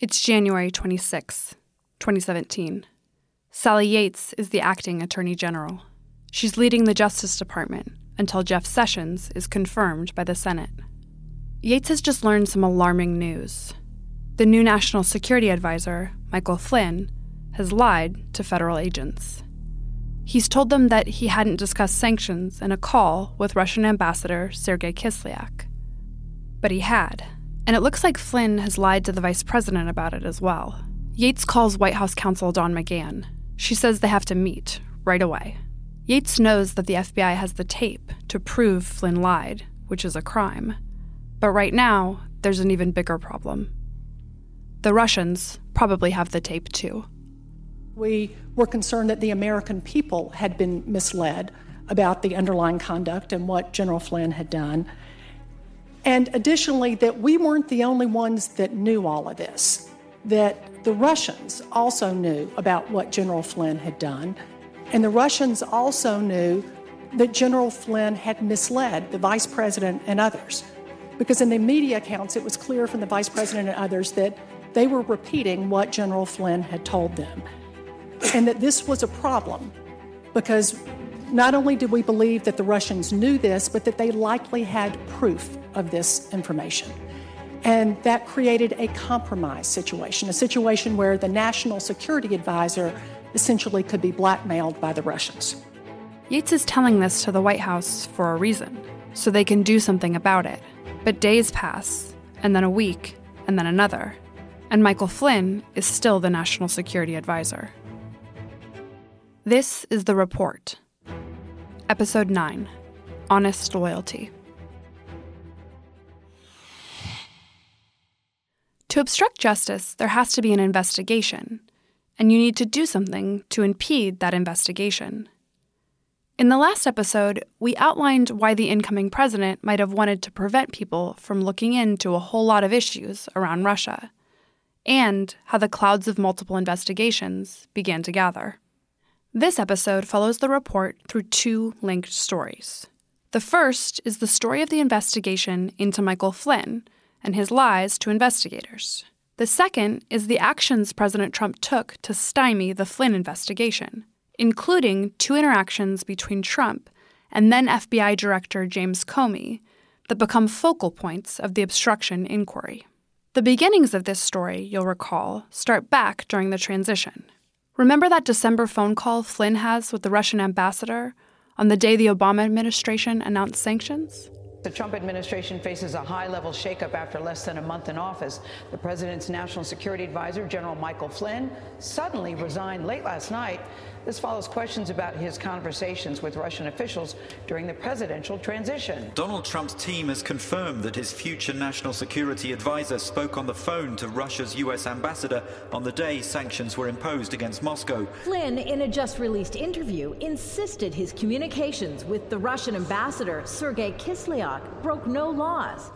It's January 26, 2017. Sally Yates is the acting attorney general. She's leading the Justice Department until Jeff Sessions is confirmed by the Senate. Yates has just learned some alarming news. The new National Security Advisor, Michael Flynn, has lied to federal agents. He's told them that he hadn't discussed sanctions in a call with Russian Ambassador Sergei Kislyak. But he had, and it looks like Flynn has lied to the vice president about it as well. Yates calls White House counsel Don McGahn. She says they have to meet right away. Yates knows that the FBI has the tape to prove Flynn lied, which is a crime. But right now, there's an even bigger problem. The Russians probably have the tape too. We were concerned that the American people had been misled about the underlying conduct and what General Flynn had done. And additionally, that we weren't the only ones that knew all of this, that the Russians also knew about what General Flynn had done. And the Russians also knew that General Flynn had misled the vice president and others. Because in the media accounts, it was clear from the vice president and others that they were repeating what General Flynn had told them. And that this was a problem because not only did we believe that the Russians knew this, but that they likely had proof of this information. And that created a compromise situation, a situation where the national security advisor essentially could be blackmailed by the Russians. Yates is telling this to the White House for a reason, so they can do something about it. But days pass, and then a week, and then another, and Michael Flynn is still the national security advisor. This is The Report, Episode 9 Honest Loyalty. To obstruct justice, there has to be an investigation, and you need to do something to impede that investigation. In the last episode, we outlined why the incoming president might have wanted to prevent people from looking into a whole lot of issues around Russia, and how the clouds of multiple investigations began to gather. This episode follows the report through two linked stories. The first is the story of the investigation into Michael Flynn and his lies to investigators. The second is the actions President Trump took to stymie the Flynn investigation, including two interactions between Trump and then FBI Director James Comey that become focal points of the obstruction inquiry. The beginnings of this story, you'll recall, start back during the transition. Remember that December phone call Flynn has with the Russian ambassador on the day the Obama administration announced sanctions? The Trump administration faces a high level shakeup after less than a month in office. The president's national security advisor, General Michael Flynn, suddenly resigned late last night. This follows questions about his conversations with Russian officials during the presidential transition. Donald Trump's team has confirmed that his future national security advisor spoke on the phone to Russia's U.S. ambassador on the day sanctions were imposed against Moscow. Flynn, in a just released interview, insisted his communications with the Russian ambassador, Sergei Kislyak, broke no laws.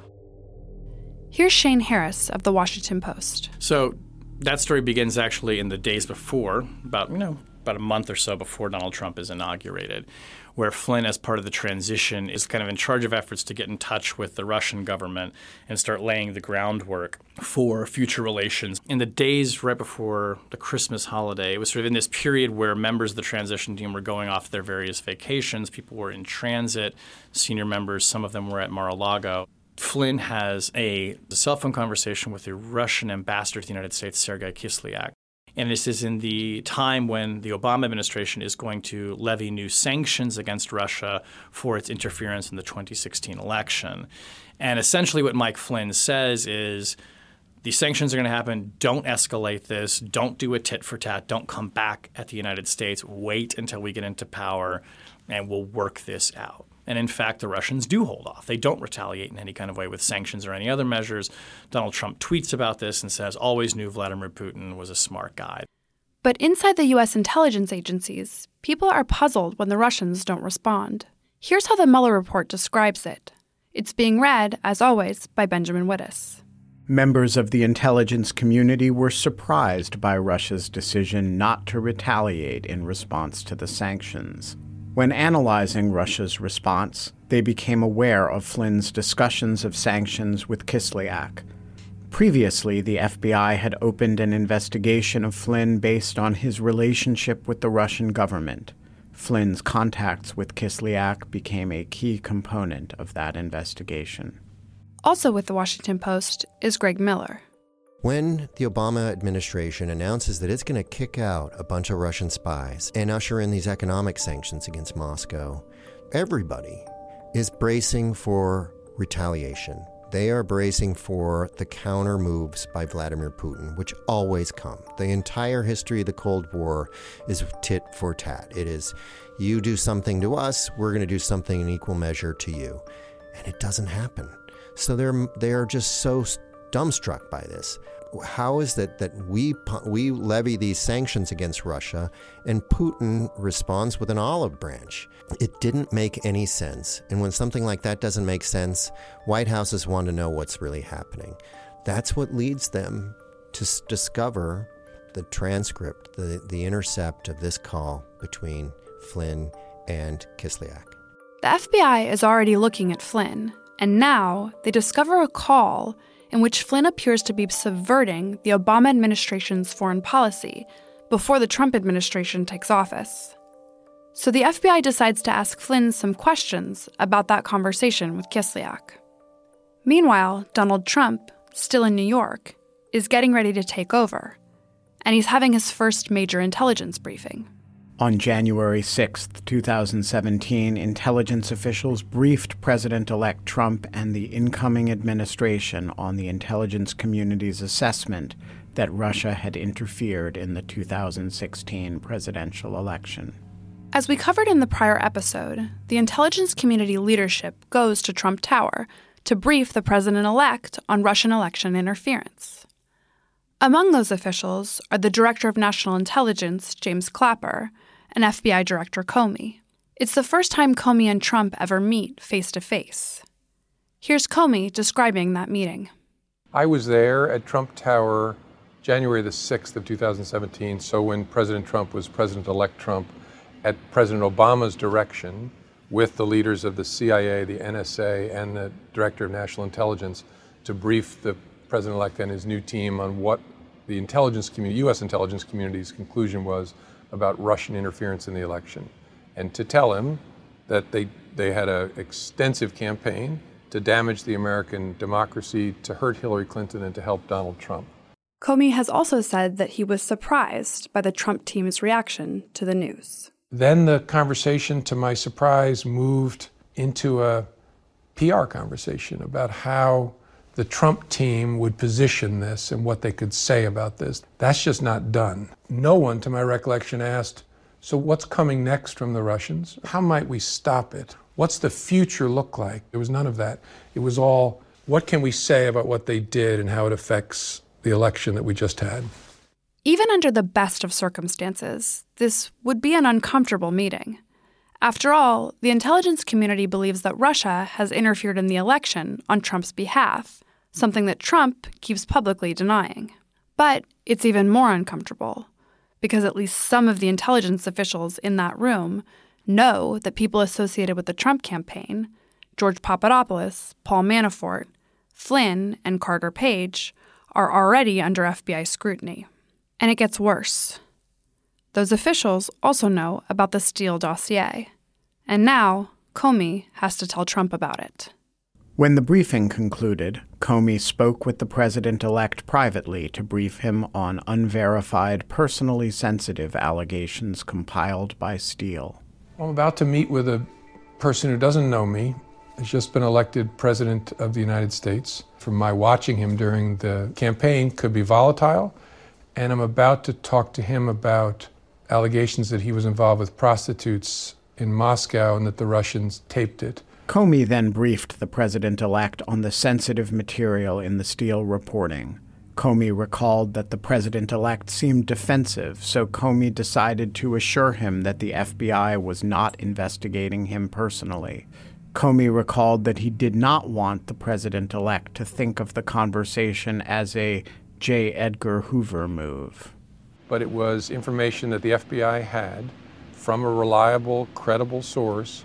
Here's Shane Harris of the Washington Post. So that story begins actually in the days before, about, you know, about a month or so before Donald Trump is inaugurated, where Flynn, as part of the transition, is kind of in charge of efforts to get in touch with the Russian government and start laying the groundwork for future relations. In the days right before the Christmas holiday, it was sort of in this period where members of the transition team were going off their various vacations, people were in transit, senior members, some of them were at Mar a Lago. Flynn has a, cell phone conversation with the Russian ambassador to the United States, Sergei Kislyak. And this is in the time when the Obama administration is going to levy new sanctions against Russia for its interference in the 2016 election. And essentially, what Mike Flynn says is these sanctions are going to happen. Don't escalate this. Don't do a tit for tat. Don't come back at the United States. Wait until we get into power and we'll work this out. And in fact, the Russians do hold off. They don't retaliate in any kind of way with sanctions or any other measures. Donald Trump tweets about this and says, always knew Vladimir Putin was a smart guy. But inside the U.S. intelligence agencies, people are puzzled when the Russians don't respond. Here's how the Mueller report describes it. It's being read, as always, by Benjamin Wittes. Members of the intelligence community were surprised by Russia's decision not to retaliate in response to the sanctions. When analyzing Russia's response, they became aware of Flynn's discussions of sanctions with Kislyak. Previously, the FBI had opened an investigation of Flynn based on his relationship with the Russian government. Flynn's contacts with Kislyak became a key component of that investigation. Also with the Washington Post is Greg Miller. When the Obama administration announces that it's going to kick out a bunch of Russian spies and usher in these economic sanctions against Moscow, everybody is bracing for retaliation. They are bracing for the counter moves by Vladimir Putin, which always come. The entire history of the Cold War is tit for tat. It is you do something to us, we're going to do something in equal measure to you. And it doesn't happen. So they're they are just so dumbstruck by this how is it that we we levy these sanctions against Russia and Putin responds with an olive branch? It didn't make any sense. And when something like that doesn't make sense, White Houses want to know what's really happening. That's what leads them to discover the transcript, the, the intercept of this call between Flynn and Kislyak. The FBI is already looking at Flynn, and now they discover a call in which Flynn appears to be subverting the Obama administration's foreign policy before the Trump administration takes office. So the FBI decides to ask Flynn some questions about that conversation with Kislyak. Meanwhile, Donald Trump, still in New York, is getting ready to take over, and he's having his first major intelligence briefing. On January 6, 2017, intelligence officials briefed President elect Trump and the incoming administration on the intelligence community's assessment that Russia had interfered in the 2016 presidential election. As we covered in the prior episode, the intelligence community leadership goes to Trump Tower to brief the president elect on Russian election interference. Among those officials are the Director of National Intelligence, James Clapper, and FBI Director Comey. It's the first time Comey and Trump ever meet face to face. Here's Comey describing that meeting. I was there at Trump Tower January the 6th of 2017, so when President Trump was President elect Trump, at President Obama's direction, with the leaders of the CIA, the NSA, and the Director of National Intelligence to brief the President elect and his new team on what the intelligence community, U.S. intelligence community's conclusion was about Russian interference in the election and to tell him that they, they had an extensive campaign to damage the American democracy, to hurt Hillary Clinton, and to help Donald Trump. Comey has also said that he was surprised by the Trump team's reaction to the news. Then the conversation, to my surprise, moved into a PR conversation about how the Trump team would position this and what they could say about this. That's just not done. No one, to my recollection, asked, so what's coming next from the Russians? How might we stop it? What's the future look like? There was none of that. It was all, what can we say about what they did and how it affects the election that we just had? Even under the best of circumstances, this would be an uncomfortable meeting. After all, the intelligence community believes that Russia has interfered in the election on Trump's behalf, something that Trump keeps publicly denying. But it's even more uncomfortable because at least some of the intelligence officials in that room know that people associated with the Trump campaign, George Papadopoulos, Paul Manafort, Flynn, and Carter Page, are already under FBI scrutiny. And it gets worse. Those officials also know about the Steele dossier. And now, Comey has to tell Trump about it. When the briefing concluded, Comey spoke with the president elect privately to brief him on unverified, personally sensitive allegations compiled by Steele. I'm about to meet with a person who doesn't know me. has just been elected president of the United States. From my watching him during the campaign, could be volatile. And I'm about to talk to him about allegations that he was involved with prostitutes in Moscow and that the Russians taped it. Comey then briefed the president elect on the sensitive material in the Steele reporting. Comey recalled that the president elect seemed defensive, so Comey decided to assure him that the FBI was not investigating him personally. Comey recalled that he did not want the president elect to think of the conversation as a J. Edgar Hoover move. But it was information that the FBI had from a reliable, credible source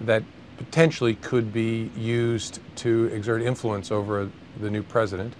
that potentially could be used to exert influence over the new president.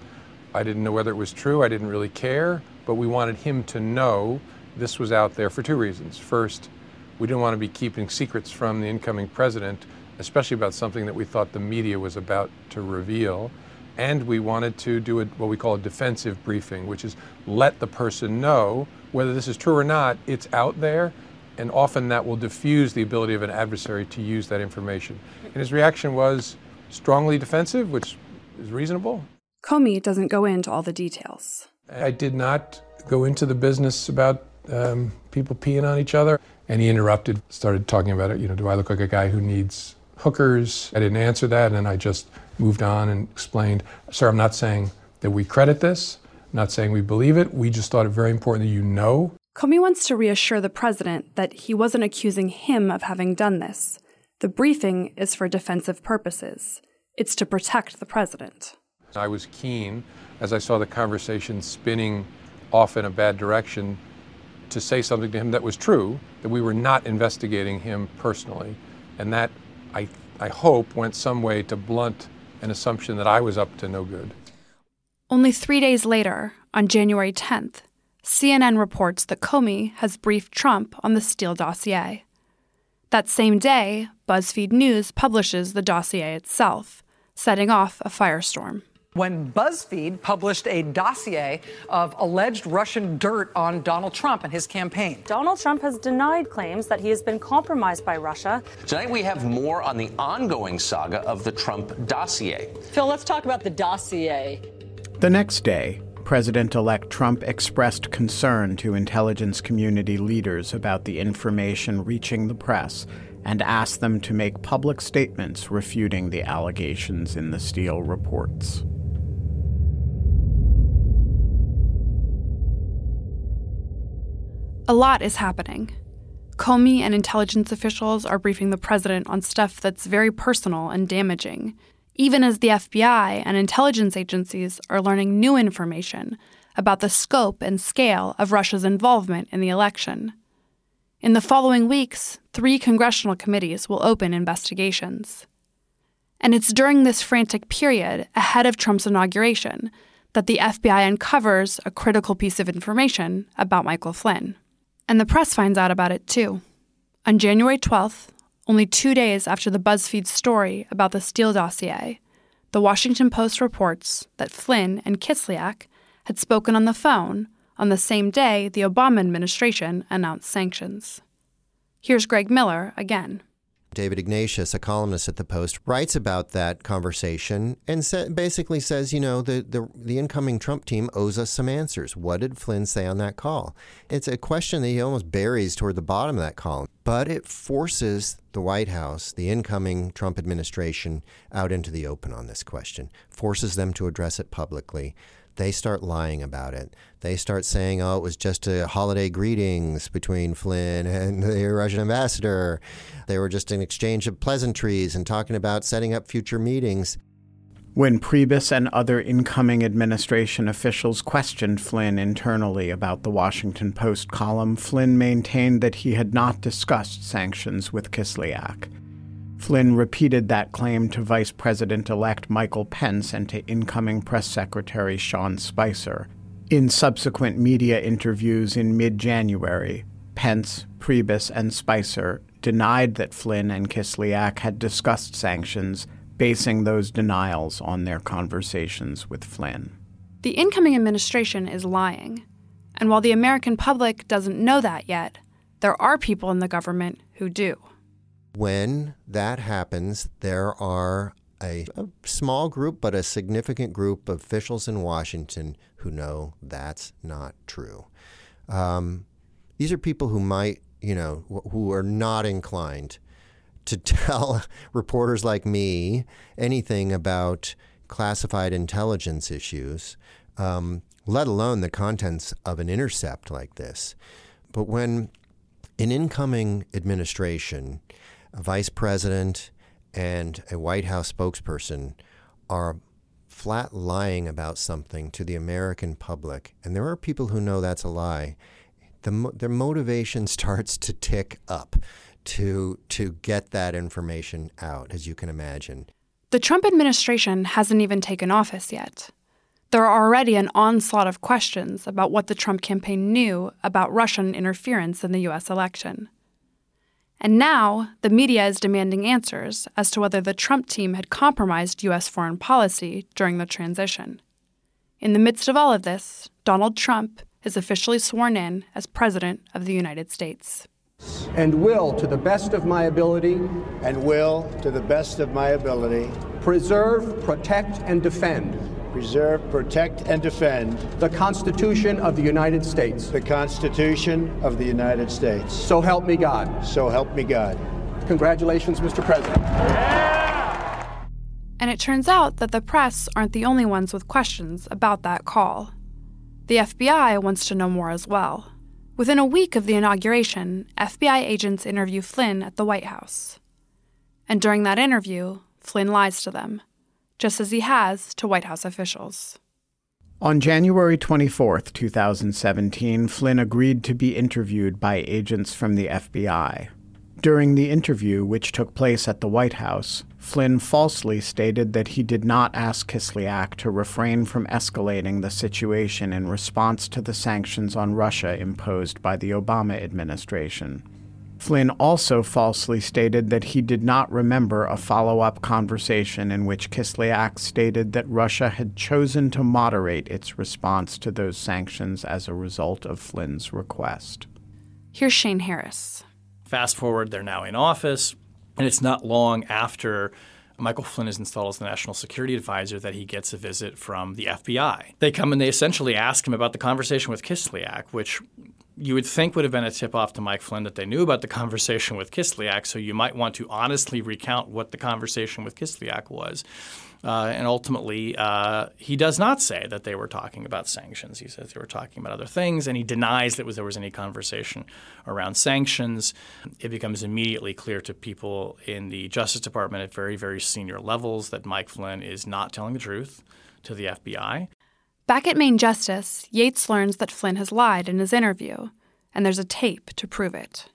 I didn't know whether it was true, I didn't really care, but we wanted him to know this was out there for two reasons. First, we didn't want to be keeping secrets from the incoming president, especially about something that we thought the media was about to reveal. And we wanted to do a, what we call a defensive briefing, which is let the person know whether this is true or not, it's out there, and often that will diffuse the ability of an adversary to use that information. And his reaction was strongly defensive, which is reasonable. Comey doesn't go into all the details. I did not go into the business about um, people peeing on each other. And he interrupted, started talking about it. You know, do I look like a guy who needs hookers? I didn't answer that, and I just moved on and explained, sir, I'm not saying that we credit this, I'm not saying we believe it. We just thought it very important that you know. Comey wants to reassure the president that he wasn't accusing him of having done this. The briefing is for defensive purposes. It's to protect the president. I was keen, as I saw the conversation spinning off in a bad direction, to say something to him that was true, that we were not investigating him personally. And that, I, I hope, went some way to blunt an assumption that I was up to no good. Only three days later, on January 10th, CNN reports that Comey has briefed Trump on the Steele dossier. That same day, BuzzFeed News publishes the dossier itself, setting off a firestorm when BuzzFeed published a dossier of alleged Russian dirt on Donald Trump and his campaign. Donald Trump has denied claims that he has been compromised by Russia. Tonight we have more on the ongoing saga of the Trump dossier. Phil, let's talk about the dossier. The next day, President elect Trump expressed concern to intelligence community leaders about the information reaching the press and asked them to make public statements refuting the allegations in the Steele reports. A lot is happening. Comey and intelligence officials are briefing the president on stuff that's very personal and damaging, even as the FBI and intelligence agencies are learning new information about the scope and scale of Russia's involvement in the election. In the following weeks, three congressional committees will open investigations. And it's during this frantic period, ahead of Trump's inauguration, that the FBI uncovers a critical piece of information about Michael Flynn. And the press finds out about it too. On January 12th, only two days after the BuzzFeed story about the Steele dossier, the Washington Post reports that Flynn and Kislyak had spoken on the phone on the same day the Obama administration announced sanctions. Here's Greg Miller again. David Ignatius, a columnist at the Post, writes about that conversation and sa- basically says, you know, the, the the incoming Trump team owes us some answers. What did Flynn say on that call? It's a question that he almost buries toward the bottom of that column, but it forces the White House, the incoming Trump administration, out into the open on this question, forces them to address it publicly they start lying about it. They start saying, oh, it was just a holiday greetings between Flynn and the Russian ambassador. They were just an exchange of pleasantries and talking about setting up future meetings. When Priebus and other incoming administration officials questioned Flynn internally about the Washington Post column, Flynn maintained that he had not discussed sanctions with Kislyak. Flynn repeated that claim to Vice President elect Michael Pence and to incoming Press Secretary Sean Spicer. In subsequent media interviews in mid January, Pence, Priebus, and Spicer denied that Flynn and Kislyak had discussed sanctions, basing those denials on their conversations with Flynn. The incoming administration is lying. And while the American public doesn't know that yet, there are people in the government who do. When that happens, there are a, a, small group, but a significant group of officials in Washington who know that's not true. Um, these are people who might you know, who are not inclined to tell reporters like me anything about classified intelligence issues, um, let alone the contents of an intercept like this. But when an incoming administration, a vice president, and a White House spokesperson are flat lying about something to the American public, and there are people who know that's a lie, the, their motivation starts to tick up to to get that information out, as you can imagine. The Trump administration hasn't even taken office yet. There are already an onslaught of questions about what the Trump campaign knew about Russian interference in the U.S. election. And now, the media is demanding answers as to whether the Trump team had compromised U.S. foreign policy during the transition. In the midst of all of this, Donald Trump is officially sworn in as President of the United States. And will, to the best of my ability, and will, to the best of my ability, preserve, protect, and defend. Preserve, protect, and defend the Constitution of the United States. The Constitution of the United States. So help me God. So help me God. Congratulations, Mr. President. And it turns out that the press aren't the only ones with questions about that call. The FBI wants to know more as well. Within a week of the inauguration, FBI agents interview Flynn at the White House. And during that interview, Flynn lies to them, just as he has to White House officials. On January 24, 2017, Flynn agreed to be interviewed by agents from the FBI. During the interview, which took place at the White House, Flynn falsely stated that he did not ask Kislyak to refrain from escalating the situation in response to the sanctions on Russia imposed by the Obama administration. Flynn also falsely stated that he did not remember a follow up conversation in which Kislyak stated that Russia had chosen to moderate its response to those sanctions as a result of Flynn's request. Here's Shane Harris. Fast forward, they're now in office, and it's not long after Michael Flynn is installed as the national security advisor that he gets a visit from the FBI. They come and they essentially ask him about the conversation with Kislyak, which you would think would have been a tip off to Mike Flynn that they knew about the conversation with Kislyak, so you might want to honestly recount what the conversation with Kislyak was. Uh, and ultimately, uh, he does not say that they were talking about sanctions. He says they were talking about other things, and he denies that was, there was any conversation around sanctions. It becomes immediately clear to people in the Justice Department at very, very senior levels that Mike Flynn is not telling the truth to the FBI. Back at Main Justice, Yates learns that Flynn has lied in his interview, and there's a tape to prove it.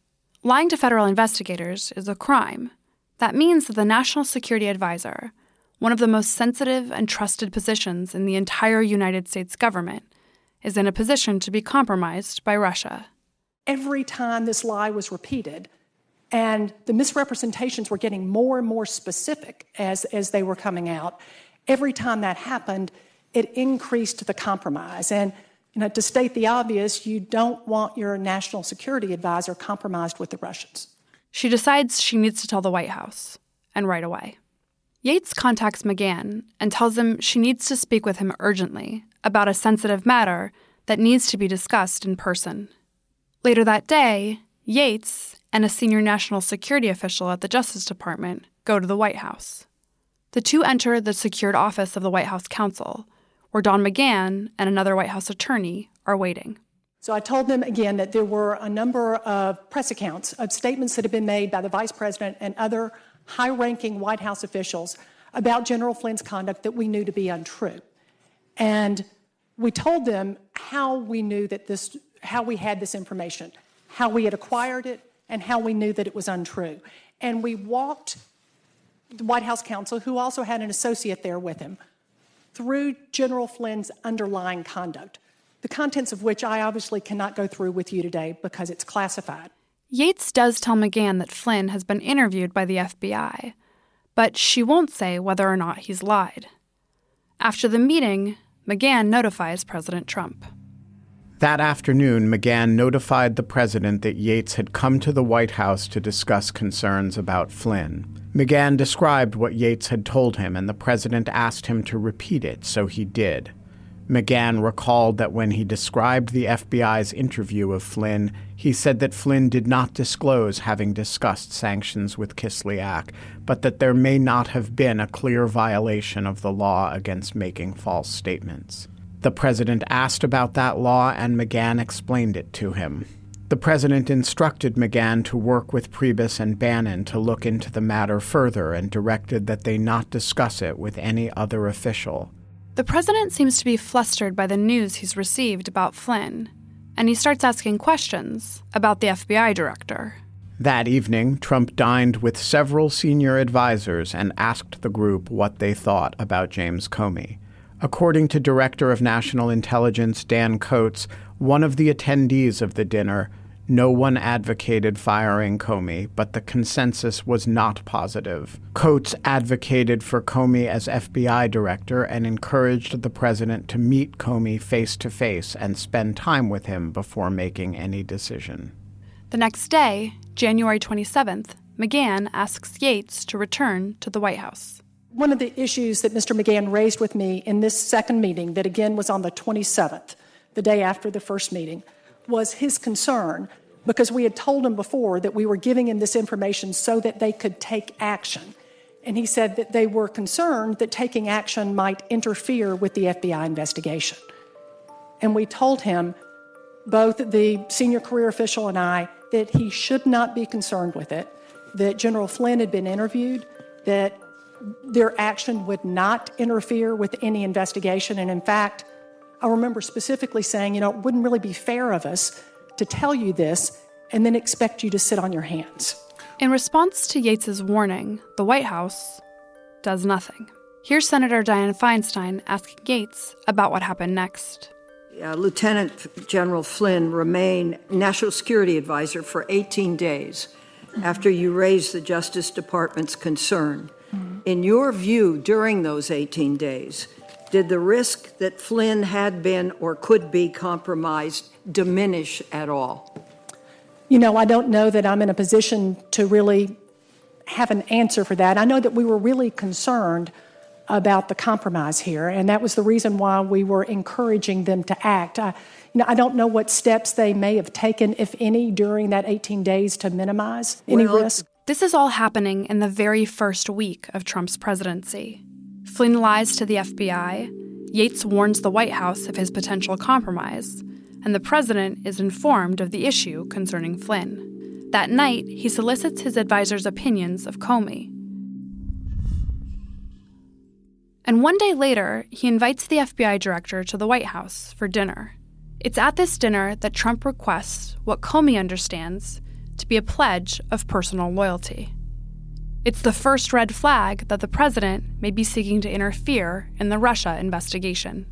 Lying to federal investigators is a crime. That means that the National Security Advisor, one of the most sensitive and trusted positions in the entire United States government, is in a position to be compromised by Russia. Every time this lie was repeated, and the misrepresentations were getting more and more specific as, as they were coming out, every time that happened, it increased the compromise. And you know, to state the obvious, you don't want your national security advisor compromised with the Russians. She decides she needs to tell the White House, and right away. Yates contacts McGahn and tells him she needs to speak with him urgently about a sensitive matter that needs to be discussed in person. Later that day, Yates and a senior national security official at the Justice Department go to the White House. The two enter the secured office of the White House counsel, where Don McGahn and another White House attorney are waiting. So I told them again that there were a number of press accounts of statements that had been made by the vice president and other high ranking White House officials about General Flynn's conduct that we knew to be untrue. And we told them how we knew that this, how we had this information, how we had acquired it, and how we knew that it was untrue. And we walked the White House counsel, who also had an associate there with him, through General Flynn's underlying conduct, the contents of which I obviously cannot go through with you today because it's classified. Yates does tell McGahn that Flynn has been interviewed by the FBI, but she won't say whether or not he's lied. After the meeting, McGahn notifies President Trump. That afternoon, McGahn notified the president that Yates had come to the White House to discuss concerns about Flynn. McGahn described what Yates had told him, and the president asked him to repeat it, so he did. McGahn recalled that when he described the FBI's interview of Flynn, he said that Flynn did not disclose having discussed sanctions with Kislyak, but that there may not have been a clear violation of the law against making false statements. The president asked about that law, and McGahn explained it to him. The president instructed McGahn to work with Priebus and Bannon to look into the matter further and directed that they not discuss it with any other official. The president seems to be flustered by the news he's received about Flynn, and he starts asking questions about the FBI director. That evening, Trump dined with several senior advisers and asked the group what they thought about James Comey. According to Director of National Intelligence Dan Coats, one of the attendees of the dinner, no one advocated firing Comey, but the consensus was not positive. Coats advocated for Comey as FBI director and encouraged the president to meet Comey face to face and spend time with him before making any decision. The next day, January 27th, McGahn asks Yates to return to the White House. One of the issues that Mr. McGahn raised with me in this second meeting, that again was on the 27th, the day after the first meeting, was his concern because we had told him before that we were giving him this information so that they could take action. And he said that they were concerned that taking action might interfere with the FBI investigation. And we told him, both the senior career official and I, that he should not be concerned with it, that General Flynn had been interviewed, that their action would not interfere with any investigation. And in fact, I remember specifically saying, you know, it wouldn't really be fair of us to tell you this and then expect you to sit on your hands. In response to Yates's warning, the White House does nothing. Here's Senator Dianne Feinstein asking Yates about what happened next. Uh, Lieutenant General Flynn remained National Security Advisor for 18 days after you raised the Justice Department's concern. In your view, during those 18 days, did the risk that Flynn had been or could be compromised diminish at all? You know, I don't know that I'm in a position to really have an answer for that. I know that we were really concerned about the compromise here, and that was the reason why we were encouraging them to act. I, you know, I don't know what steps they may have taken, if any, during that 18 days to minimize any well, risk. This is all happening in the very first week of Trump's presidency. Flynn lies to the FBI, Yates warns the White House of his potential compromise, and the president is informed of the issue concerning Flynn. That night, he solicits his advisor's opinions of Comey. And one day later, he invites the FBI director to the White House for dinner. It's at this dinner that Trump requests what Comey understands to be a pledge of personal loyalty. It's the first red flag that the president may be seeking to interfere in the Russia investigation.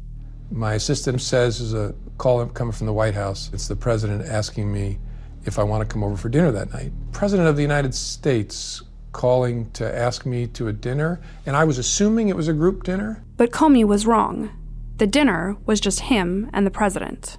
My assistant says is a call coming from the White House. It's the president asking me if I want to come over for dinner that night. President of the United States calling to ask me to a dinner, and I was assuming it was a group dinner. But Comey was wrong. The dinner was just him and the president.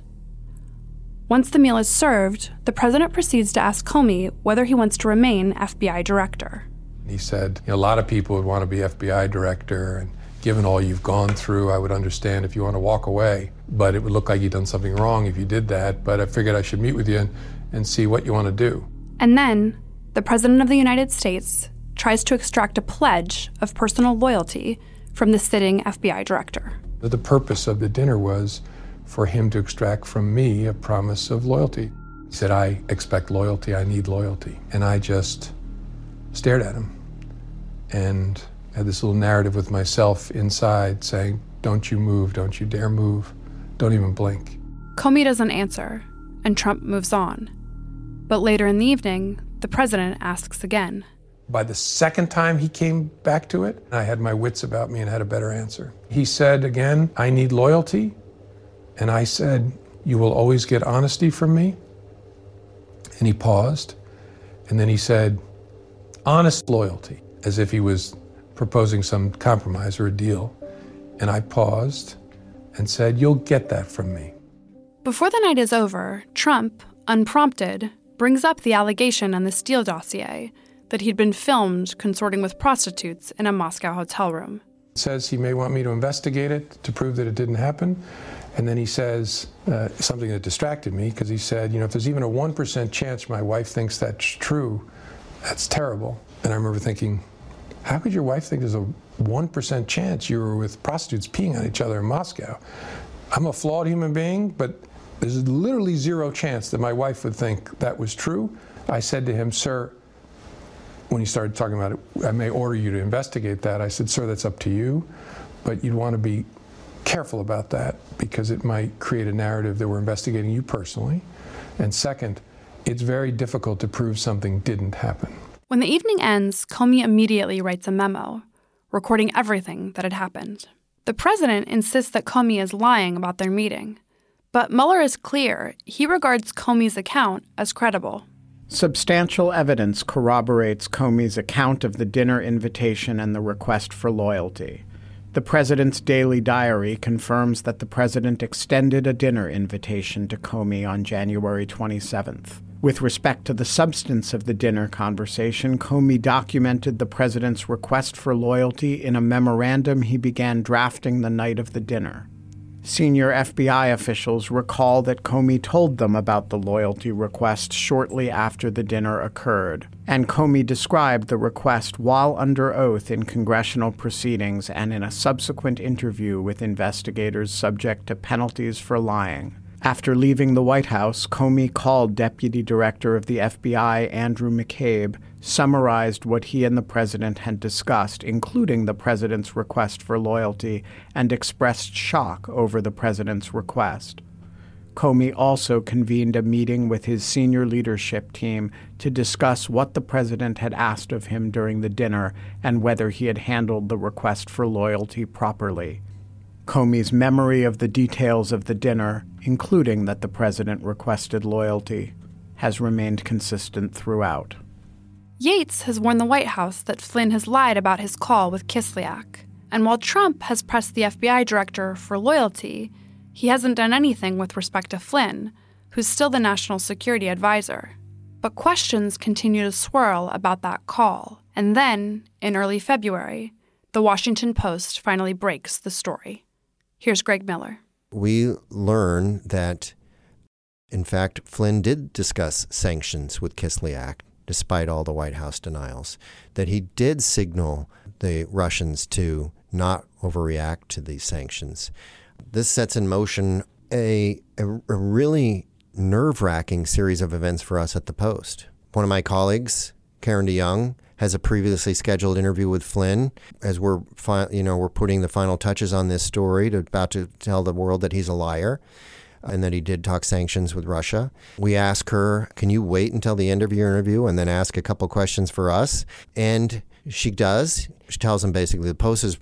Once the meal is served, the president proceeds to ask Comey whether he wants to remain FBI director. He said, you know, a lot of people would want to be FBI director, and given all you've gone through, I would understand if you want to walk away. But it would look like you'd done something wrong if you did that. But I figured I should meet with you and, and see what you want to do. And then the President of the United States tries to extract a pledge of personal loyalty from the sitting FBI director. The purpose of the dinner was for him to extract from me a promise of loyalty. He said, I expect loyalty, I need loyalty. And I just stared at him and had this little narrative with myself inside saying, Don't you move, don't you dare move, don't even blink. Comey doesn't answer, and Trump moves on. But later in the evening, the president asks again. By the second time he came back to it, I had my wits about me and had a better answer. He said again, I need loyalty. And I said, You will always get honesty from me. And he paused. And then he said, Honest loyalty, as if he was proposing some compromise or a deal. And I paused and said, You'll get that from me. Before the night is over, Trump, unprompted, brings up the allegation on the Steele dossier that he'd been filmed consorting with prostitutes in a Moscow hotel room. Says he may want me to investigate it to prove that it didn't happen. And then he says uh, something that distracted me because he said, you know, if there's even a 1% chance my wife thinks that's true, that's terrible. And I remember thinking, how could your wife think there's a 1% chance you were with prostitutes peeing on each other in Moscow? I'm a flawed human being, but there's literally zero chance that my wife would think that was true. I said to him, Sir, when he started talking about it, I may order you to investigate that. I said, Sir, that's up to you, but you'd want to be careful about that because it might create a narrative that we're investigating you personally. And second, it's very difficult to prove something didn't happen. When the evening ends, Comey immediately writes a memo, recording everything that had happened. The president insists that Comey is lying about their meeting. But Mueller is clear he regards Comey's account as credible. Substantial evidence corroborates Comey's account of the dinner invitation and the request for loyalty. The president's daily diary confirms that the president extended a dinner invitation to Comey on January 27th. With respect to the substance of the dinner conversation, Comey documented the president's request for loyalty in a memorandum he began drafting the night of the dinner. Senior FBI officials recall that Comey told them about the loyalty request shortly after the dinner occurred, and Comey described the request while under oath in congressional proceedings and in a subsequent interview with investigators subject to penalties for lying. After leaving the White House, Comey called Deputy Director of the FBI Andrew McCabe, summarized what he and the president had discussed, including the president's request for loyalty, and expressed shock over the president's request. Comey also convened a meeting with his senior leadership team to discuss what the president had asked of him during the dinner and whether he had handled the request for loyalty properly. Comey's memory of the details of the dinner, including that the president requested loyalty, has remained consistent throughout. Yates has warned the White House that Flynn has lied about his call with Kislyak. And while Trump has pressed the FBI director for loyalty, he hasn't done anything with respect to Flynn, who's still the national security advisor. But questions continue to swirl about that call. And then, in early February, the Washington Post finally breaks the story. Here's Greg Miller. We learn that, in fact, Flynn did discuss sanctions with Kislyak, despite all the White House denials, that he did signal the Russians to not overreact to these sanctions. This sets in motion a, a, a really nerve wracking series of events for us at the Post. One of my colleagues, Karen DeYoung, has a previously scheduled interview with Flynn as we're fi- you know we're putting the final touches on this story to about to tell the world that he's a liar and that he did talk sanctions with Russia. We ask her, "Can you wait until the end of your interview and then ask a couple questions for us?" And she does. She tells him basically the Post is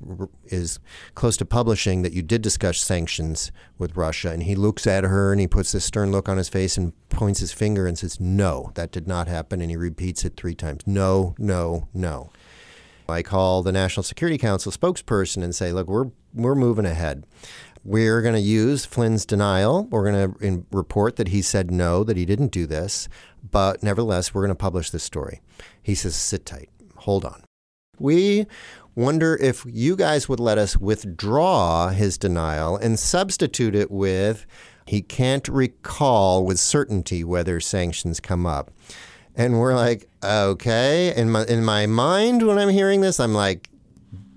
is close to publishing that you did discuss sanctions with Russia, and he looks at her and he puts this stern look on his face and points his finger and says, "No, that did not happen," and he repeats it three times. No, no, no. I call the National Security Council spokesperson and say, "Look, we're we're moving ahead." We're going to use Flynn's denial. We're going to report that he said no, that he didn't do this, but nevertheless, we're going to publish this story. He says, sit tight, hold on. We wonder if you guys would let us withdraw his denial and substitute it with he can't recall with certainty whether sanctions come up. And we're like, okay. In my in my mind when I'm hearing this, I'm like,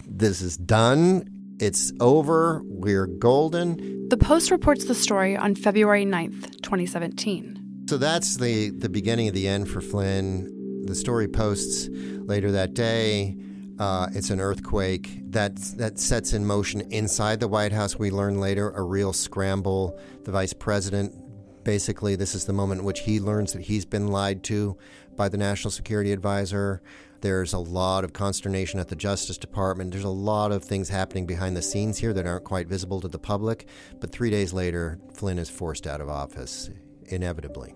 this is done. It's over. We're golden. The Post reports the story on February 9th, 2017. So that's the the beginning of the end for Flynn. The story posts later that day. Uh, it's an earthquake that that sets in motion inside the White House. We learn later a real scramble. The vice president, basically, this is the moment in which he learns that he's been lied to by the national security advisor. There's a lot of consternation at the Justice Department. There's a lot of things happening behind the scenes here that aren't quite visible to the public. But three days later, Flynn is forced out of office, inevitably.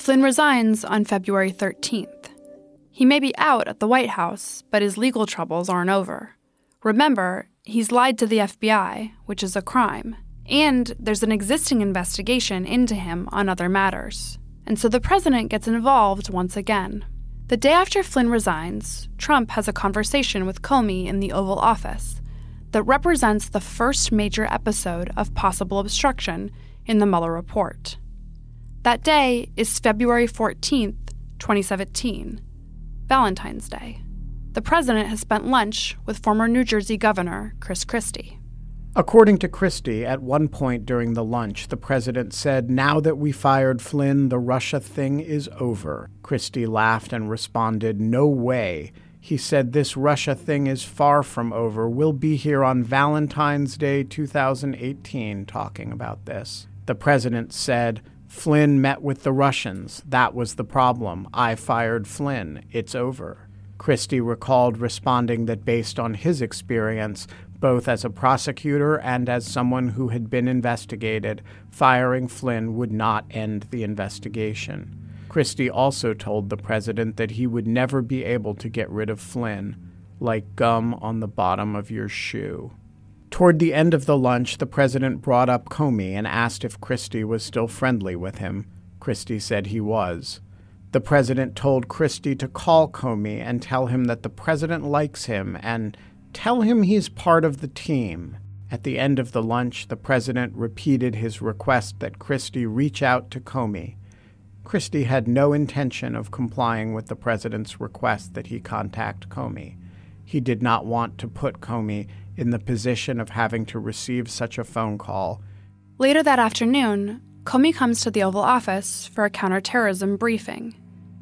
Flynn resigns on February 13th. He may be out at the White House, but his legal troubles aren't over. Remember, he's lied to the FBI, which is a crime, and there's an existing investigation into him on other matters. And so the president gets involved once again. The day after Flynn resigns, Trump has a conversation with Comey in the Oval Office that represents the first major episode of possible obstruction in the Mueller report. That day is February 14th, 2017, Valentine's Day. The president has spent lunch with former New Jersey Governor Chris Christie. According to Christie, at one point during the lunch, the president said, Now that we fired Flynn, the Russia thing is over. Christie laughed and responded, No way. He said, This Russia thing is far from over. We'll be here on Valentine's Day 2018 talking about this. The president said, Flynn met with the Russians. That was the problem. I fired Flynn. It's over. Christie recalled responding that based on his experience, both as a prosecutor and as someone who had been investigated, firing Flynn would not end the investigation. Christie also told the president that he would never be able to get rid of Flynn, like gum on the bottom of your shoe. Toward the end of the lunch, the president brought up Comey and asked if Christie was still friendly with him. Christie said he was. The president told Christie to call Comey and tell him that the president likes him and tell him he's part of the team. At the end of the lunch, the president repeated his request that Christie reach out to Comey. Christie had no intention of complying with the president's request that he contact Comey. He did not want to put Comey in the position of having to receive such a phone call. Later that afternoon, Comey comes to the Oval Office for a counterterrorism briefing.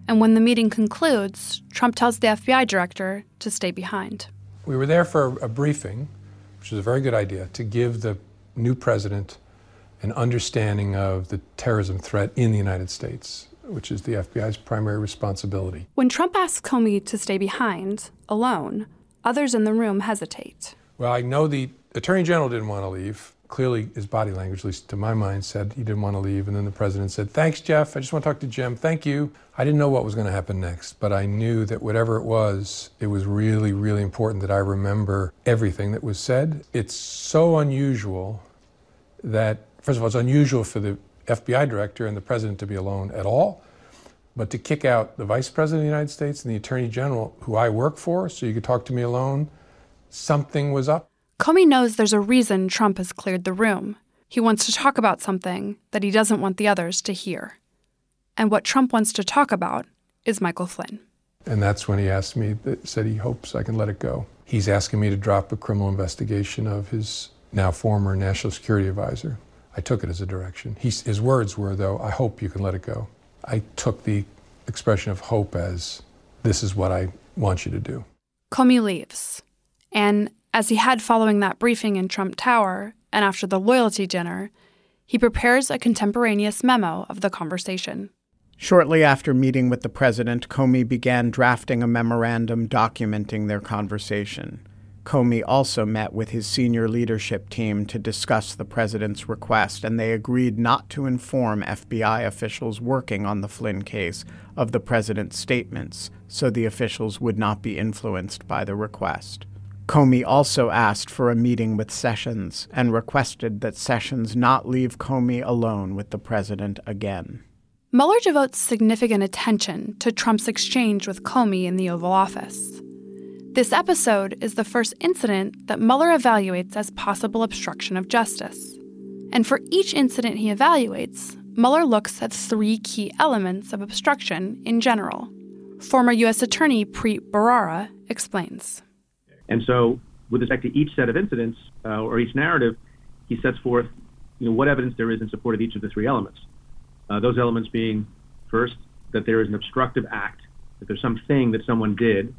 And when the meeting concludes, Trump tells the FBI director to stay behind. We were there for a briefing, which is a very good idea, to give the new president an understanding of the terrorism threat in the United States, which is the FBI's primary responsibility. When Trump asks Comey to stay behind, alone, others in the room hesitate. Well, I know the Attorney General didn't want to leave. Clearly, his body language, at least to my mind, said he didn't want to leave. And then the president said, Thanks, Jeff. I just want to talk to Jim. Thank you. I didn't know what was going to happen next, but I knew that whatever it was, it was really, really important that I remember everything that was said. It's so unusual that, first of all, it's unusual for the FBI director and the president to be alone at all. But to kick out the vice president of the United States and the attorney general, who I work for, so you could talk to me alone, something was up. Comey knows there's a reason Trump has cleared the room. He wants to talk about something that he doesn't want the others to hear. And what Trump wants to talk about is Michael Flynn. And that's when he asked me, that said he hopes I can let it go. He's asking me to drop a criminal investigation of his now former national security advisor. I took it as a direction. He, his words were, though, I hope you can let it go. I took the expression of hope as, this is what I want you to do. Comey leaves. And as he had following that briefing in Trump Tower and after the loyalty dinner, he prepares a contemporaneous memo of the conversation. Shortly after meeting with the president, Comey began drafting a memorandum documenting their conversation. Comey also met with his senior leadership team to discuss the president's request, and they agreed not to inform FBI officials working on the Flynn case of the president's statements, so the officials would not be influenced by the request. Comey also asked for a meeting with Sessions and requested that Sessions not leave Comey alone with the president again. Mueller devotes significant attention to Trump's exchange with Comey in the Oval Office. This episode is the first incident that Mueller evaluates as possible obstruction of justice. And for each incident he evaluates, Mueller looks at three key elements of obstruction in general. Former U.S. Attorney Preet Bharara explains. And so, with respect to each set of incidents uh, or each narrative, he sets forth you know, what evidence there is in support of each of the three elements. Uh, those elements being, first, that there is an obstructive act, that there's something that someone did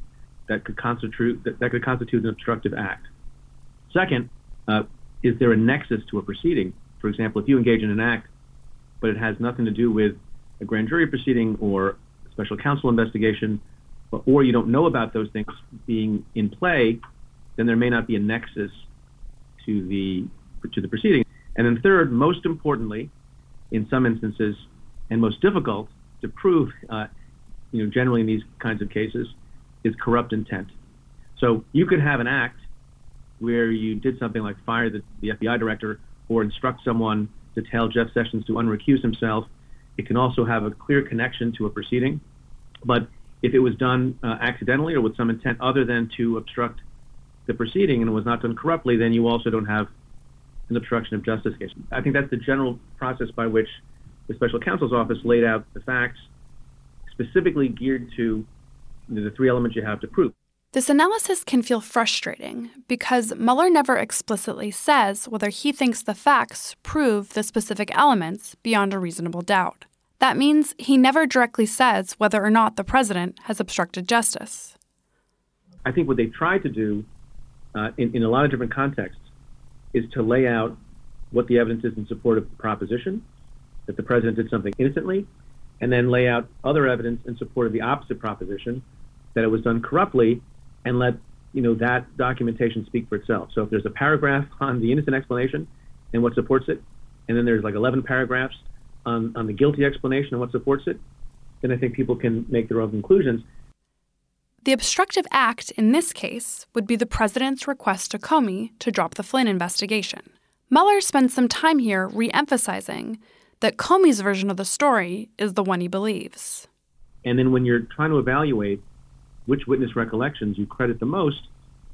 that could constitute that, that could constitute an obstructive act. Second, uh, is there a nexus to a proceeding? For example, if you engage in an act but it has nothing to do with a grand jury proceeding or a special counsel investigation, or you don't know about those things being in play, then there may not be a nexus to the to the proceeding. And then third, most importantly, in some instances, and most difficult to prove, uh, you know, generally in these kinds of cases, is corrupt intent. So you could have an act where you did something like fire the, the FBI director or instruct someone to tell Jeff Sessions to unrecuse himself. It can also have a clear connection to a proceeding. But if it was done uh, accidentally or with some intent other than to obstruct the proceeding and was not done corruptly, then you also don't have an obstruction of justice case. I think that's the general process by which the special counsel's office laid out the facts, specifically geared to the three elements you have to prove. This analysis can feel frustrating because Mueller never explicitly says whether he thinks the facts prove the specific elements beyond a reasonable doubt. That means he never directly says whether or not the president has obstructed justice. I think what they've tried to do uh, in, in a lot of different contexts is to lay out what the evidence is in support of the proposition that the president did something innocently, and then lay out other evidence in support of the opposite proposition that it was done corruptly and let you know that documentation speak for itself. So if there's a paragraph on the innocent explanation and what supports it, and then there's like 11 paragraphs on, on the guilty explanation and what supports it, then I think people can make their own conclusions. The obstructive act in this case would be the president's request to Comey to drop the Flynn investigation. Mueller spends some time here re emphasizing that Comey's version of the story is the one he believes. And then when you're trying to evaluate which witness recollections you credit the most,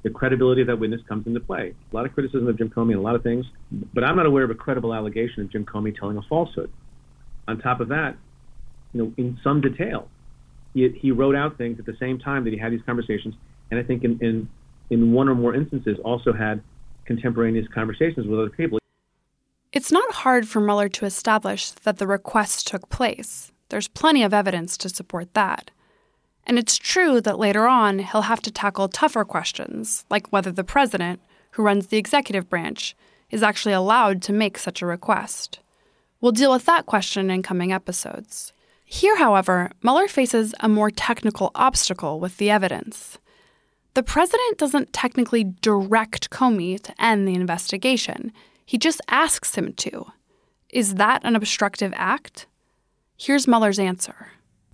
the credibility of that witness comes into play. A lot of criticism of Jim Comey and a lot of things, but I'm not aware of a credible allegation of Jim Comey telling a falsehood. On top of that, you know, in some detail, he, he wrote out things at the same time that he had these conversations, and I think in, in in one or more instances also had contemporaneous conversations with other people. It's not hard for Mueller to establish that the request took place. There's plenty of evidence to support that. And it's true that later on he'll have to tackle tougher questions, like whether the president, who runs the executive branch, is actually allowed to make such a request. We'll deal with that question in coming episodes. Here, however, Mueller faces a more technical obstacle with the evidence. The president doesn't technically direct Comey to end the investigation, he just asks him to. Is that an obstructive act? Here's Mueller's answer.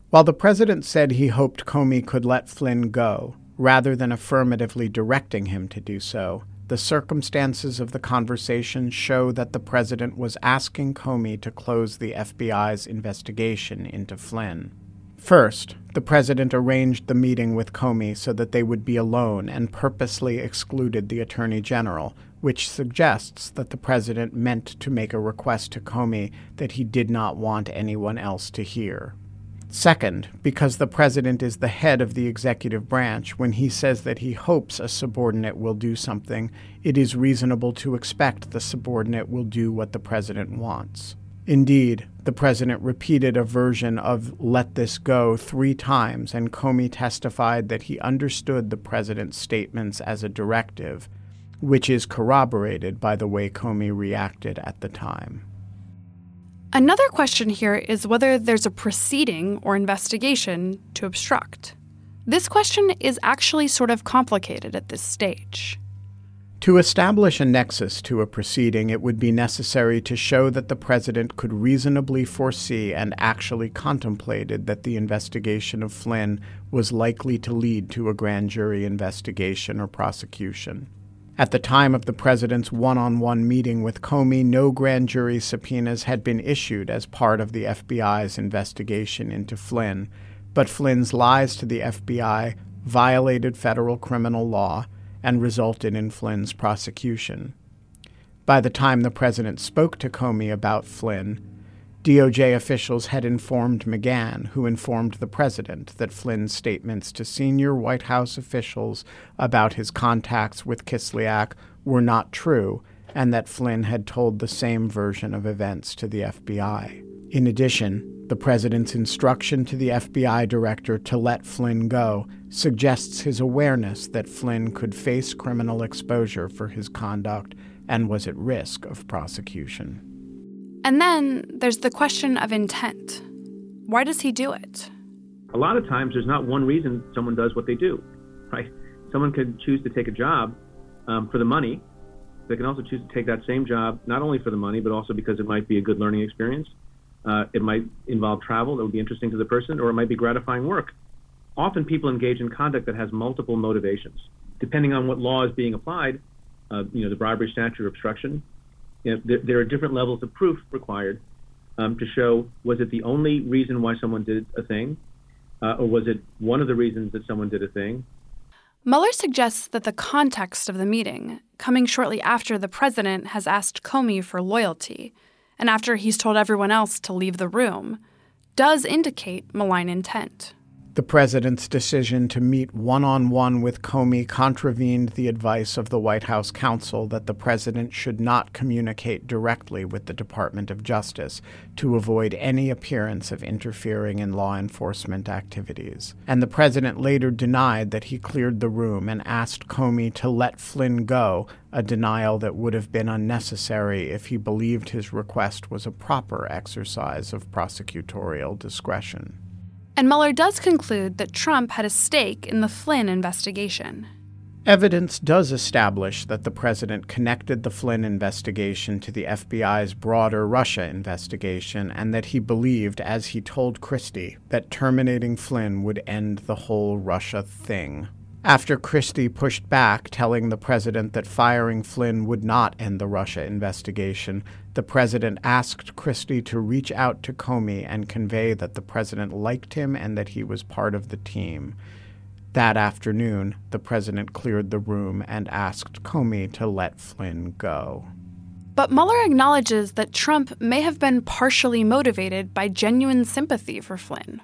While the president said he hoped Comey could let Flynn go, rather than affirmatively directing him to do so, the circumstances of the conversation show that the president was asking Comey to close the FBI's investigation into Flynn. First, the president arranged the meeting with Comey so that they would be alone and purposely excluded the attorney general, which suggests that the president meant to make a request to Comey that he did not want anyone else to hear. Second, because the president is the head of the executive branch, when he says that he hopes a subordinate will do something, it is reasonable to expect the subordinate will do what the president wants. Indeed, the president repeated a version of let this go three times, and Comey testified that he understood the president's statements as a directive, which is corroborated by the way Comey reacted at the time. Another question here is whether there's a proceeding or investigation to obstruct. This question is actually sort of complicated at this stage. To establish a nexus to a proceeding, it would be necessary to show that the president could reasonably foresee and actually contemplated that the investigation of Flynn was likely to lead to a grand jury investigation or prosecution. At the time of the president's one on one meeting with Comey, no grand jury subpoenas had been issued as part of the FBI's investigation into Flynn, but Flynn's lies to the FBI violated federal criminal law and resulted in Flynn's prosecution. By the time the president spoke to Comey about Flynn, DOJ officials had informed McGahn, who informed the president, that Flynn's statements to senior White House officials about his contacts with Kislyak were not true and that Flynn had told the same version of events to the FBI. In addition, the president's instruction to the FBI director to let Flynn go suggests his awareness that Flynn could face criminal exposure for his conduct and was at risk of prosecution. And then there's the question of intent. Why does he do it? A lot of times, there's not one reason someone does what they do, right? Someone could choose to take a job um, for the money. They can also choose to take that same job not only for the money, but also because it might be a good learning experience. Uh, it might involve travel that would be interesting to the person, or it might be gratifying work. Often, people engage in conduct that has multiple motivations. Depending on what law is being applied, uh, you know, the bribery statute or obstruction, you know, there, there, are different levels of proof required um, to show was it the only reason why someone did a thing, uh, or was it one of the reasons that someone did a thing? Mueller suggests that the context of the meeting, coming shortly after the president has asked Comey for loyalty, and after he's told everyone else to leave the room, does indicate malign intent. The president's decision to meet one on one with Comey contravened the advice of the White House counsel that the president should not communicate directly with the Department of Justice to avoid any appearance of interfering in law enforcement activities. And the president later denied that he cleared the room and asked Comey to let Flynn go, a denial that would have been unnecessary if he believed his request was a proper exercise of prosecutorial discretion. And Mueller does conclude that Trump had a stake in the Flynn investigation. Evidence does establish that the president connected the Flynn investigation to the FBI's broader Russia investigation and that he believed, as he told Christie, that terminating Flynn would end the whole Russia thing. After Christie pushed back, telling the president that firing Flynn would not end the Russia investigation, the president asked Christie to reach out to Comey and convey that the president liked him and that he was part of the team. That afternoon, the president cleared the room and asked Comey to let Flynn go. But Mueller acknowledges that Trump may have been partially motivated by genuine sympathy for Flynn.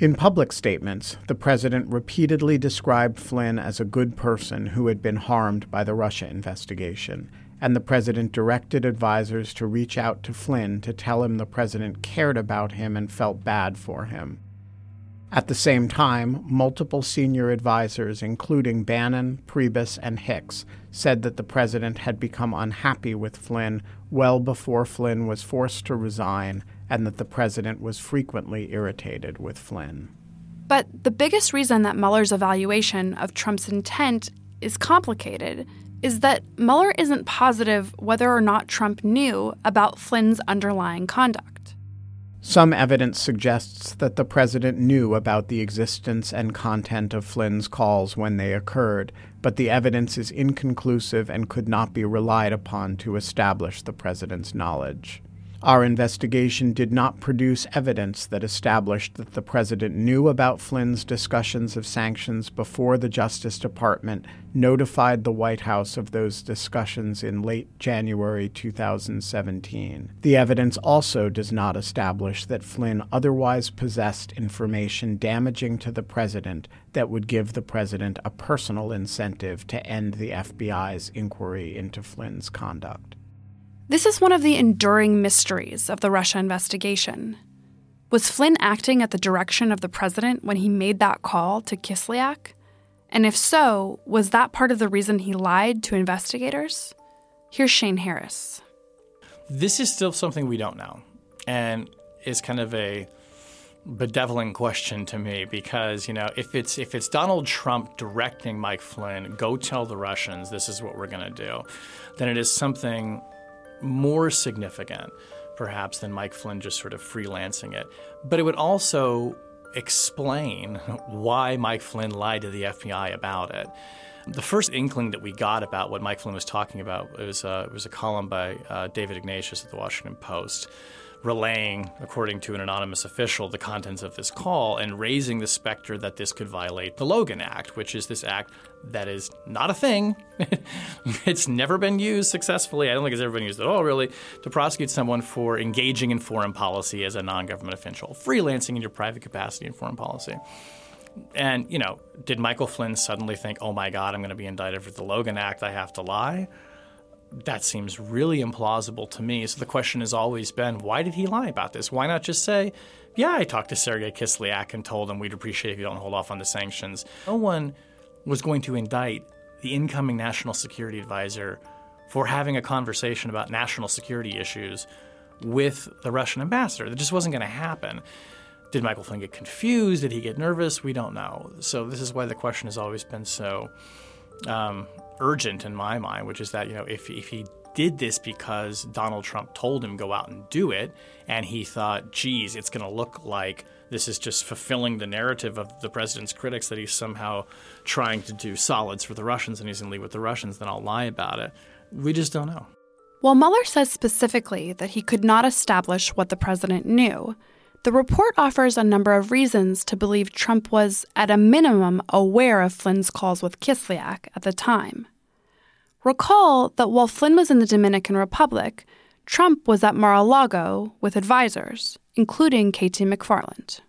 In public statements, the president repeatedly described Flynn as a good person who had been harmed by the Russia investigation, and the president directed advisers to reach out to Flynn to tell him the president cared about him and felt bad for him. At the same time, multiple senior advisers, including Bannon, Priebus, and Hicks, said that the president had become unhappy with Flynn well before Flynn was forced to resign and that the president was frequently irritated with Flynn. But the biggest reason that Mueller's evaluation of Trump's intent is complicated is that Mueller isn't positive whether or not Trump knew about Flynn's underlying conduct. Some evidence suggests that the president knew about the existence and content of Flynn's calls when they occurred, but the evidence is inconclusive and could not be relied upon to establish the president's knowledge. Our investigation did not produce evidence that established that the president knew about Flynn's discussions of sanctions before the Justice Department notified the White House of those discussions in late January 2017. The evidence also does not establish that Flynn otherwise possessed information damaging to the president that would give the president a personal incentive to end the FBI's inquiry into Flynn's conduct. This is one of the enduring mysteries of the Russia investigation. Was Flynn acting at the direction of the president when he made that call to Kislyak? And if so, was that part of the reason he lied to investigators? Here's Shane Harris. This is still something we don't know, and is kind of a bedeviling question to me because you know if it's if it's Donald Trump directing Mike Flynn, go tell the Russians this is what we're going to do, then it is something more significant, perhaps, than Mike Flynn just sort of freelancing it. But it would also explain why Mike Flynn lied to the FBI about it. The first inkling that we got about what Mike Flynn was talking about was, uh, was a column by uh, David Ignatius at the Washington Post, relaying, according to an anonymous official, the contents of this call and raising the specter that this could violate the Logan Act, which is this act that is not a thing. it's never been used successfully. I don't think it's ever been used at all, really, to prosecute someone for engaging in foreign policy as a non government official, freelancing in your private capacity in foreign policy. And, you know, did Michael Flynn suddenly think, oh my God, I'm going to be indicted for the Logan Act, I have to lie? that seems really implausible to me. So the question has always been, why did he lie about this? Why not just say, yeah, I talked to Sergei Kislyak and told him we'd appreciate if you don't hold off on the sanctions. No one was going to indict the incoming national security advisor for having a conversation about national security issues with the Russian ambassador. That just wasn't going to happen. Did Michael Flynn get confused? Did he get nervous? We don't know. So this is why the question has always been so um, urgent in my mind, which is that you know if if he did this because Donald Trump told him go out and do it, and he thought, geez, it's going to look like this is just fulfilling the narrative of the president's critics that he's somehow trying to do solids for the Russians and he's in league with the Russians, then I'll lie about it. We just don't know. While Mueller says specifically that he could not establish what the president knew, the report offers a number of reasons to believe Trump was, at a minimum, aware of Flynn's calls with Kislyak at the time. Recall that while Flynn was in the Dominican Republic, Trump was at Mar a Lago with advisors, including Katie McFarland.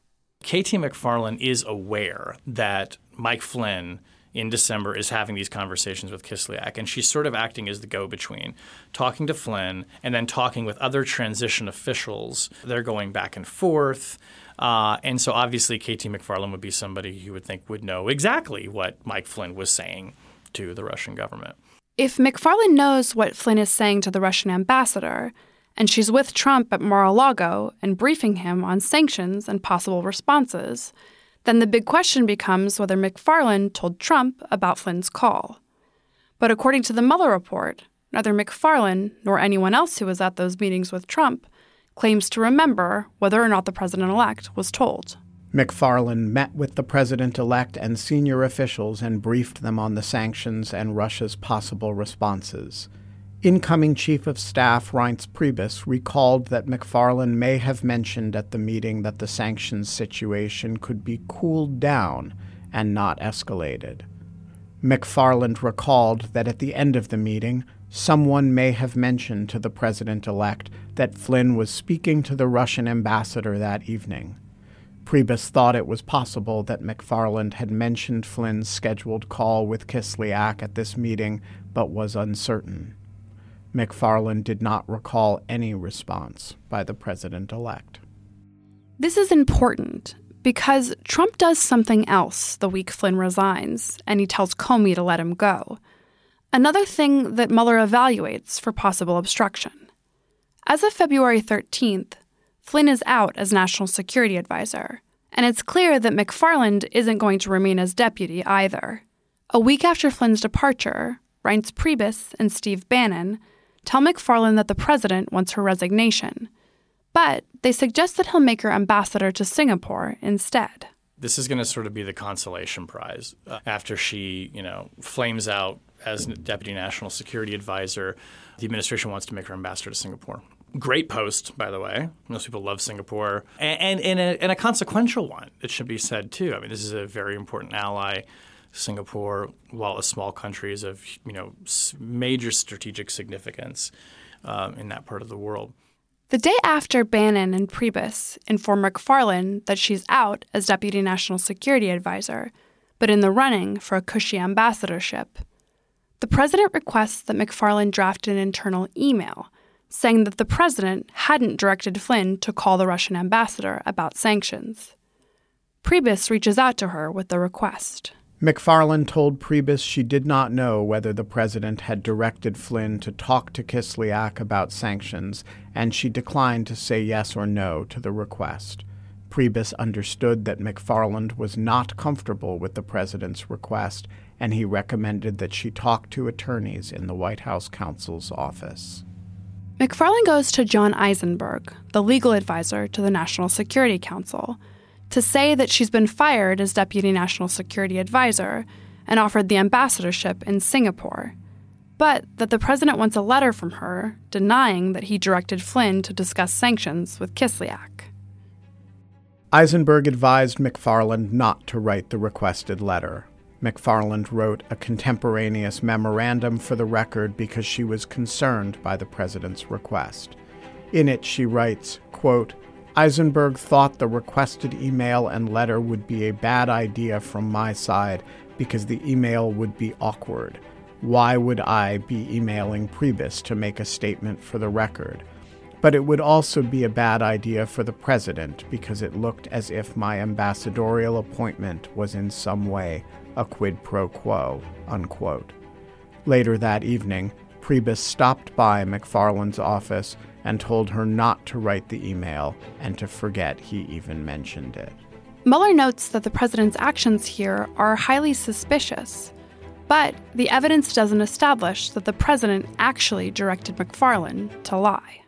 Katie McFarland is aware that Mike Flynn in December is having these conversations with Kislyak, and she's sort of acting as the go-between, talking to Flynn and then talking with other transition officials. They're going back and forth. Uh, and so obviously Katie McFarland would be somebody you would think would know exactly what Mike Flynn was saying to the Russian government. If McFarland knows what Flynn is saying to the Russian ambassador, and she's with Trump at Mar a Lago and briefing him on sanctions and possible responses, then the big question becomes whether McFarland told Trump about Flynn's call. But according to the Mueller report, neither McFarland nor anyone else who was at those meetings with Trump claims to remember whether or not the president elect was told. McFarland met with the president elect and senior officials and briefed them on the sanctions and Russia's possible responses. Incoming Chief of Staff Reince Priebus recalled that McFarland may have mentioned at the meeting that the sanctions situation could be cooled down and not escalated. McFarland recalled that at the end of the meeting, someone may have mentioned to the president elect that Flynn was speaking to the Russian ambassador that evening. Priebus thought it was possible that McFarland had mentioned Flynn's scheduled call with Kislyak at this meeting, but was uncertain. McFarland did not recall any response by the president elect. This is important because Trump does something else the week Flynn resigns, and he tells Comey to let him go. Another thing that Mueller evaluates for possible obstruction. As of February 13th, Flynn is out as National Security Advisor, and it's clear that McFarland isn't going to remain as deputy either. A week after Flynn's departure, Reince Priebus and Steve Bannon tell McFarland that the president wants her resignation, but they suggest that he'll make her ambassador to Singapore instead. This is going to sort of be the consolation prize uh, after she, you know, flames out as deputy national security advisor. The administration wants to make her ambassador to Singapore. Great post, by the way. Most people love Singapore, and, and, and, a, and a consequential one. It should be said too. I mean, this is a very important ally Singapore, while a small country, is of you know major strategic significance um, in that part of the world. The day after Bannon and Priebus inform McFarland that she's out as Deputy National Security Advisor, but in the running for a cushy ambassadorship, the president requests that McFarland draft an internal email saying that the president hadn't directed Flynn to call the Russian ambassador about sanctions. Priebus reaches out to her with the request. McFarland told Priebus she did not know whether the president had directed Flynn to talk to Kislyak about sanctions, and she declined to say yes or no to the request. Priebus understood that McFarland was not comfortable with the president's request, and he recommended that she talk to attorneys in the White House counsel's office. McFarland goes to John Eisenberg, the legal advisor to the National Security Council, to say that she's been fired as Deputy National Security Advisor and offered the ambassadorship in Singapore. but that the president wants a letter from her denying that he directed Flynn to discuss sanctions with Kislyak. Eisenberg advised McFarland not to write the requested letter. McFarland wrote a contemporaneous memorandum for the record because she was concerned by the president's request. In it, she writes, quote, Eisenberg thought the requested email and letter would be a bad idea from my side because the email would be awkward. Why would I be emailing Priebus to make a statement for the record? But it would also be a bad idea for the president because it looked as if my ambassadorial appointment was in some way a quid pro quo. Unquote. Later that evening, Priebus stopped by McFarland's office and told her not to write the email and to forget he even mentioned it. Mueller notes that the president's actions here are highly suspicious but the evidence doesn't establish that the president actually directed McFarland to lie.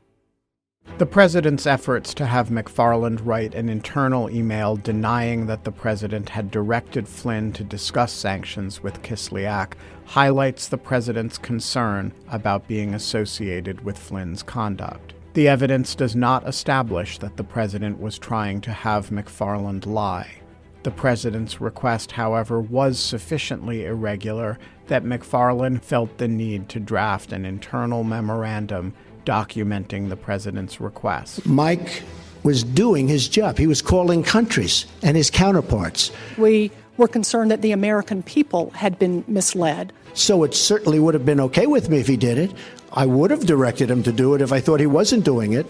The president's efforts to have McFarland write an internal email denying that the president had directed Flynn to discuss sanctions with Kislyak highlights the president's concern about being associated with Flynn's conduct. The evidence does not establish that the president was trying to have McFarland lie. The president's request, however, was sufficiently irregular that McFarland felt the need to draft an internal memorandum documenting the president's request. Mike was doing his job. He was calling countries and his counterparts. We were concerned that the American people had been misled. So it certainly would have been okay with me if he did it. I would have directed him to do it if I thought he wasn't doing it.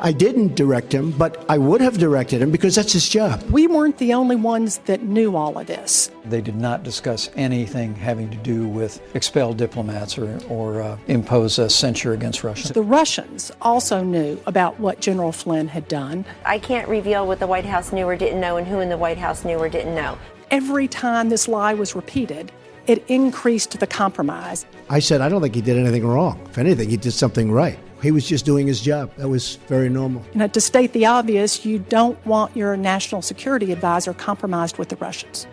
I didn't direct him, but I would have directed him because that's his job. We weren't the only ones that knew all of this. They did not discuss anything having to do with expel diplomats or, or uh, impose a censure against Russia. The Russians also knew about what General Flynn had done. I can't reveal what the White House knew or didn't know and who in the White House knew or didn't know. Every time this lie was repeated, it increased the compromise. I said, I don't think he did anything wrong. If anything, he did something right. He was just doing his job. That was very normal. You know, to state the obvious, you don't want your national security advisor compromised with the Russians.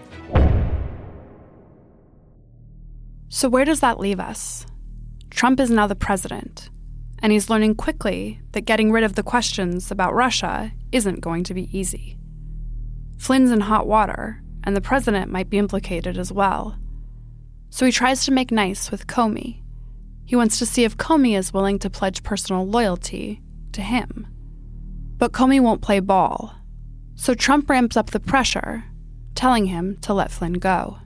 So, where does that leave us? Trump is now the president, and he's learning quickly that getting rid of the questions about Russia isn't going to be easy. Flynn's in hot water, and the president might be implicated as well. So he tries to make nice with Comey he wants to see if Comey is willing to pledge personal loyalty to him. But Comey won't play ball. So Trump ramps up the pressure, telling him to let Flynn go.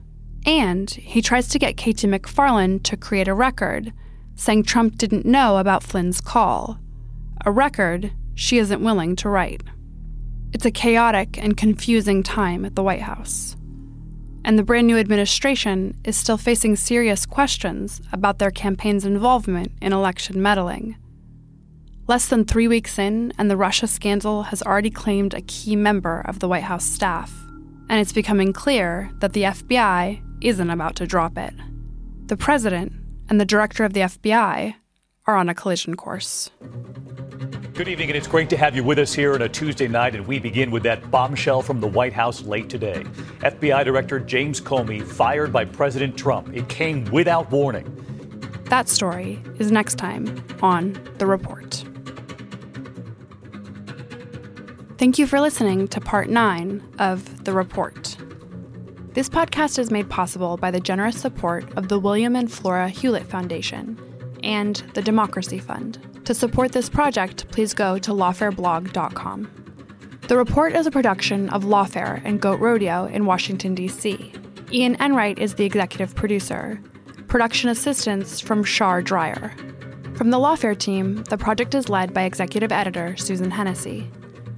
And he tries to get Katie McFarland to create a record saying Trump didn't know about Flynn's call, a record she isn't willing to write. It's a chaotic and confusing time at the White House and the brand new administration is still facing serious questions about their campaign's involvement in election meddling. Less than three weeks in, and the Russia scandal has already claimed a key member of the White House staff, and it's becoming clear that the FBI isn't about to drop it. The president and the director of the FBI are on a collision course. Good evening, and it's great to have you with us here on a Tuesday night. And we begin with that bombshell from the White House late today. FBI Director James Comey fired by President Trump. It came without warning. That story is next time on The Report. Thank you for listening to part nine of The Report. This podcast is made possible by the generous support of the William and Flora Hewlett Foundation and the Democracy Fund. To support this project, please go to lawfareblog.com. The report is a production of Lawfare and Goat Rodeo in Washington, D.C. Ian Enright is the executive producer. Production assistance from Shar Dreyer. From the Lawfare team, the project is led by executive editor Susan Hennessy.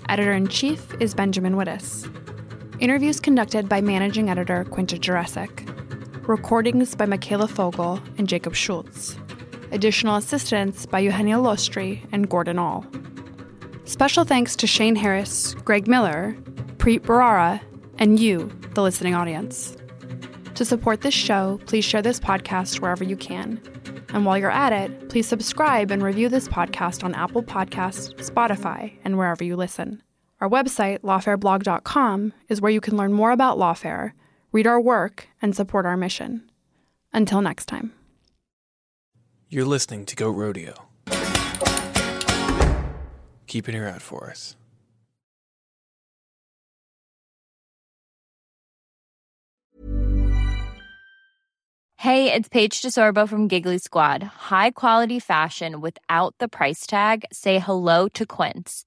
Editor in chief is Benjamin Wittes. Interviews conducted by managing editor Quinta Jurecic. Recordings by Michaela Fogel and Jacob Schulz. Additional assistance by Eugenia Lostri and Gordon All. Special thanks to Shane Harris, Greg Miller, Preet Bharara, and you, the listening audience. To support this show, please share this podcast wherever you can. And while you're at it, please subscribe and review this podcast on Apple Podcasts, Spotify, and wherever you listen. Our website, lawfareblog.com, is where you can learn more about Lawfare, read our work, and support our mission. Until next time. You're listening to Goat Rodeo. Keep an ear out for us. Hey, it's Paige DeSorbo from Giggly Squad. High quality fashion without the price tag? Say hello to Quince.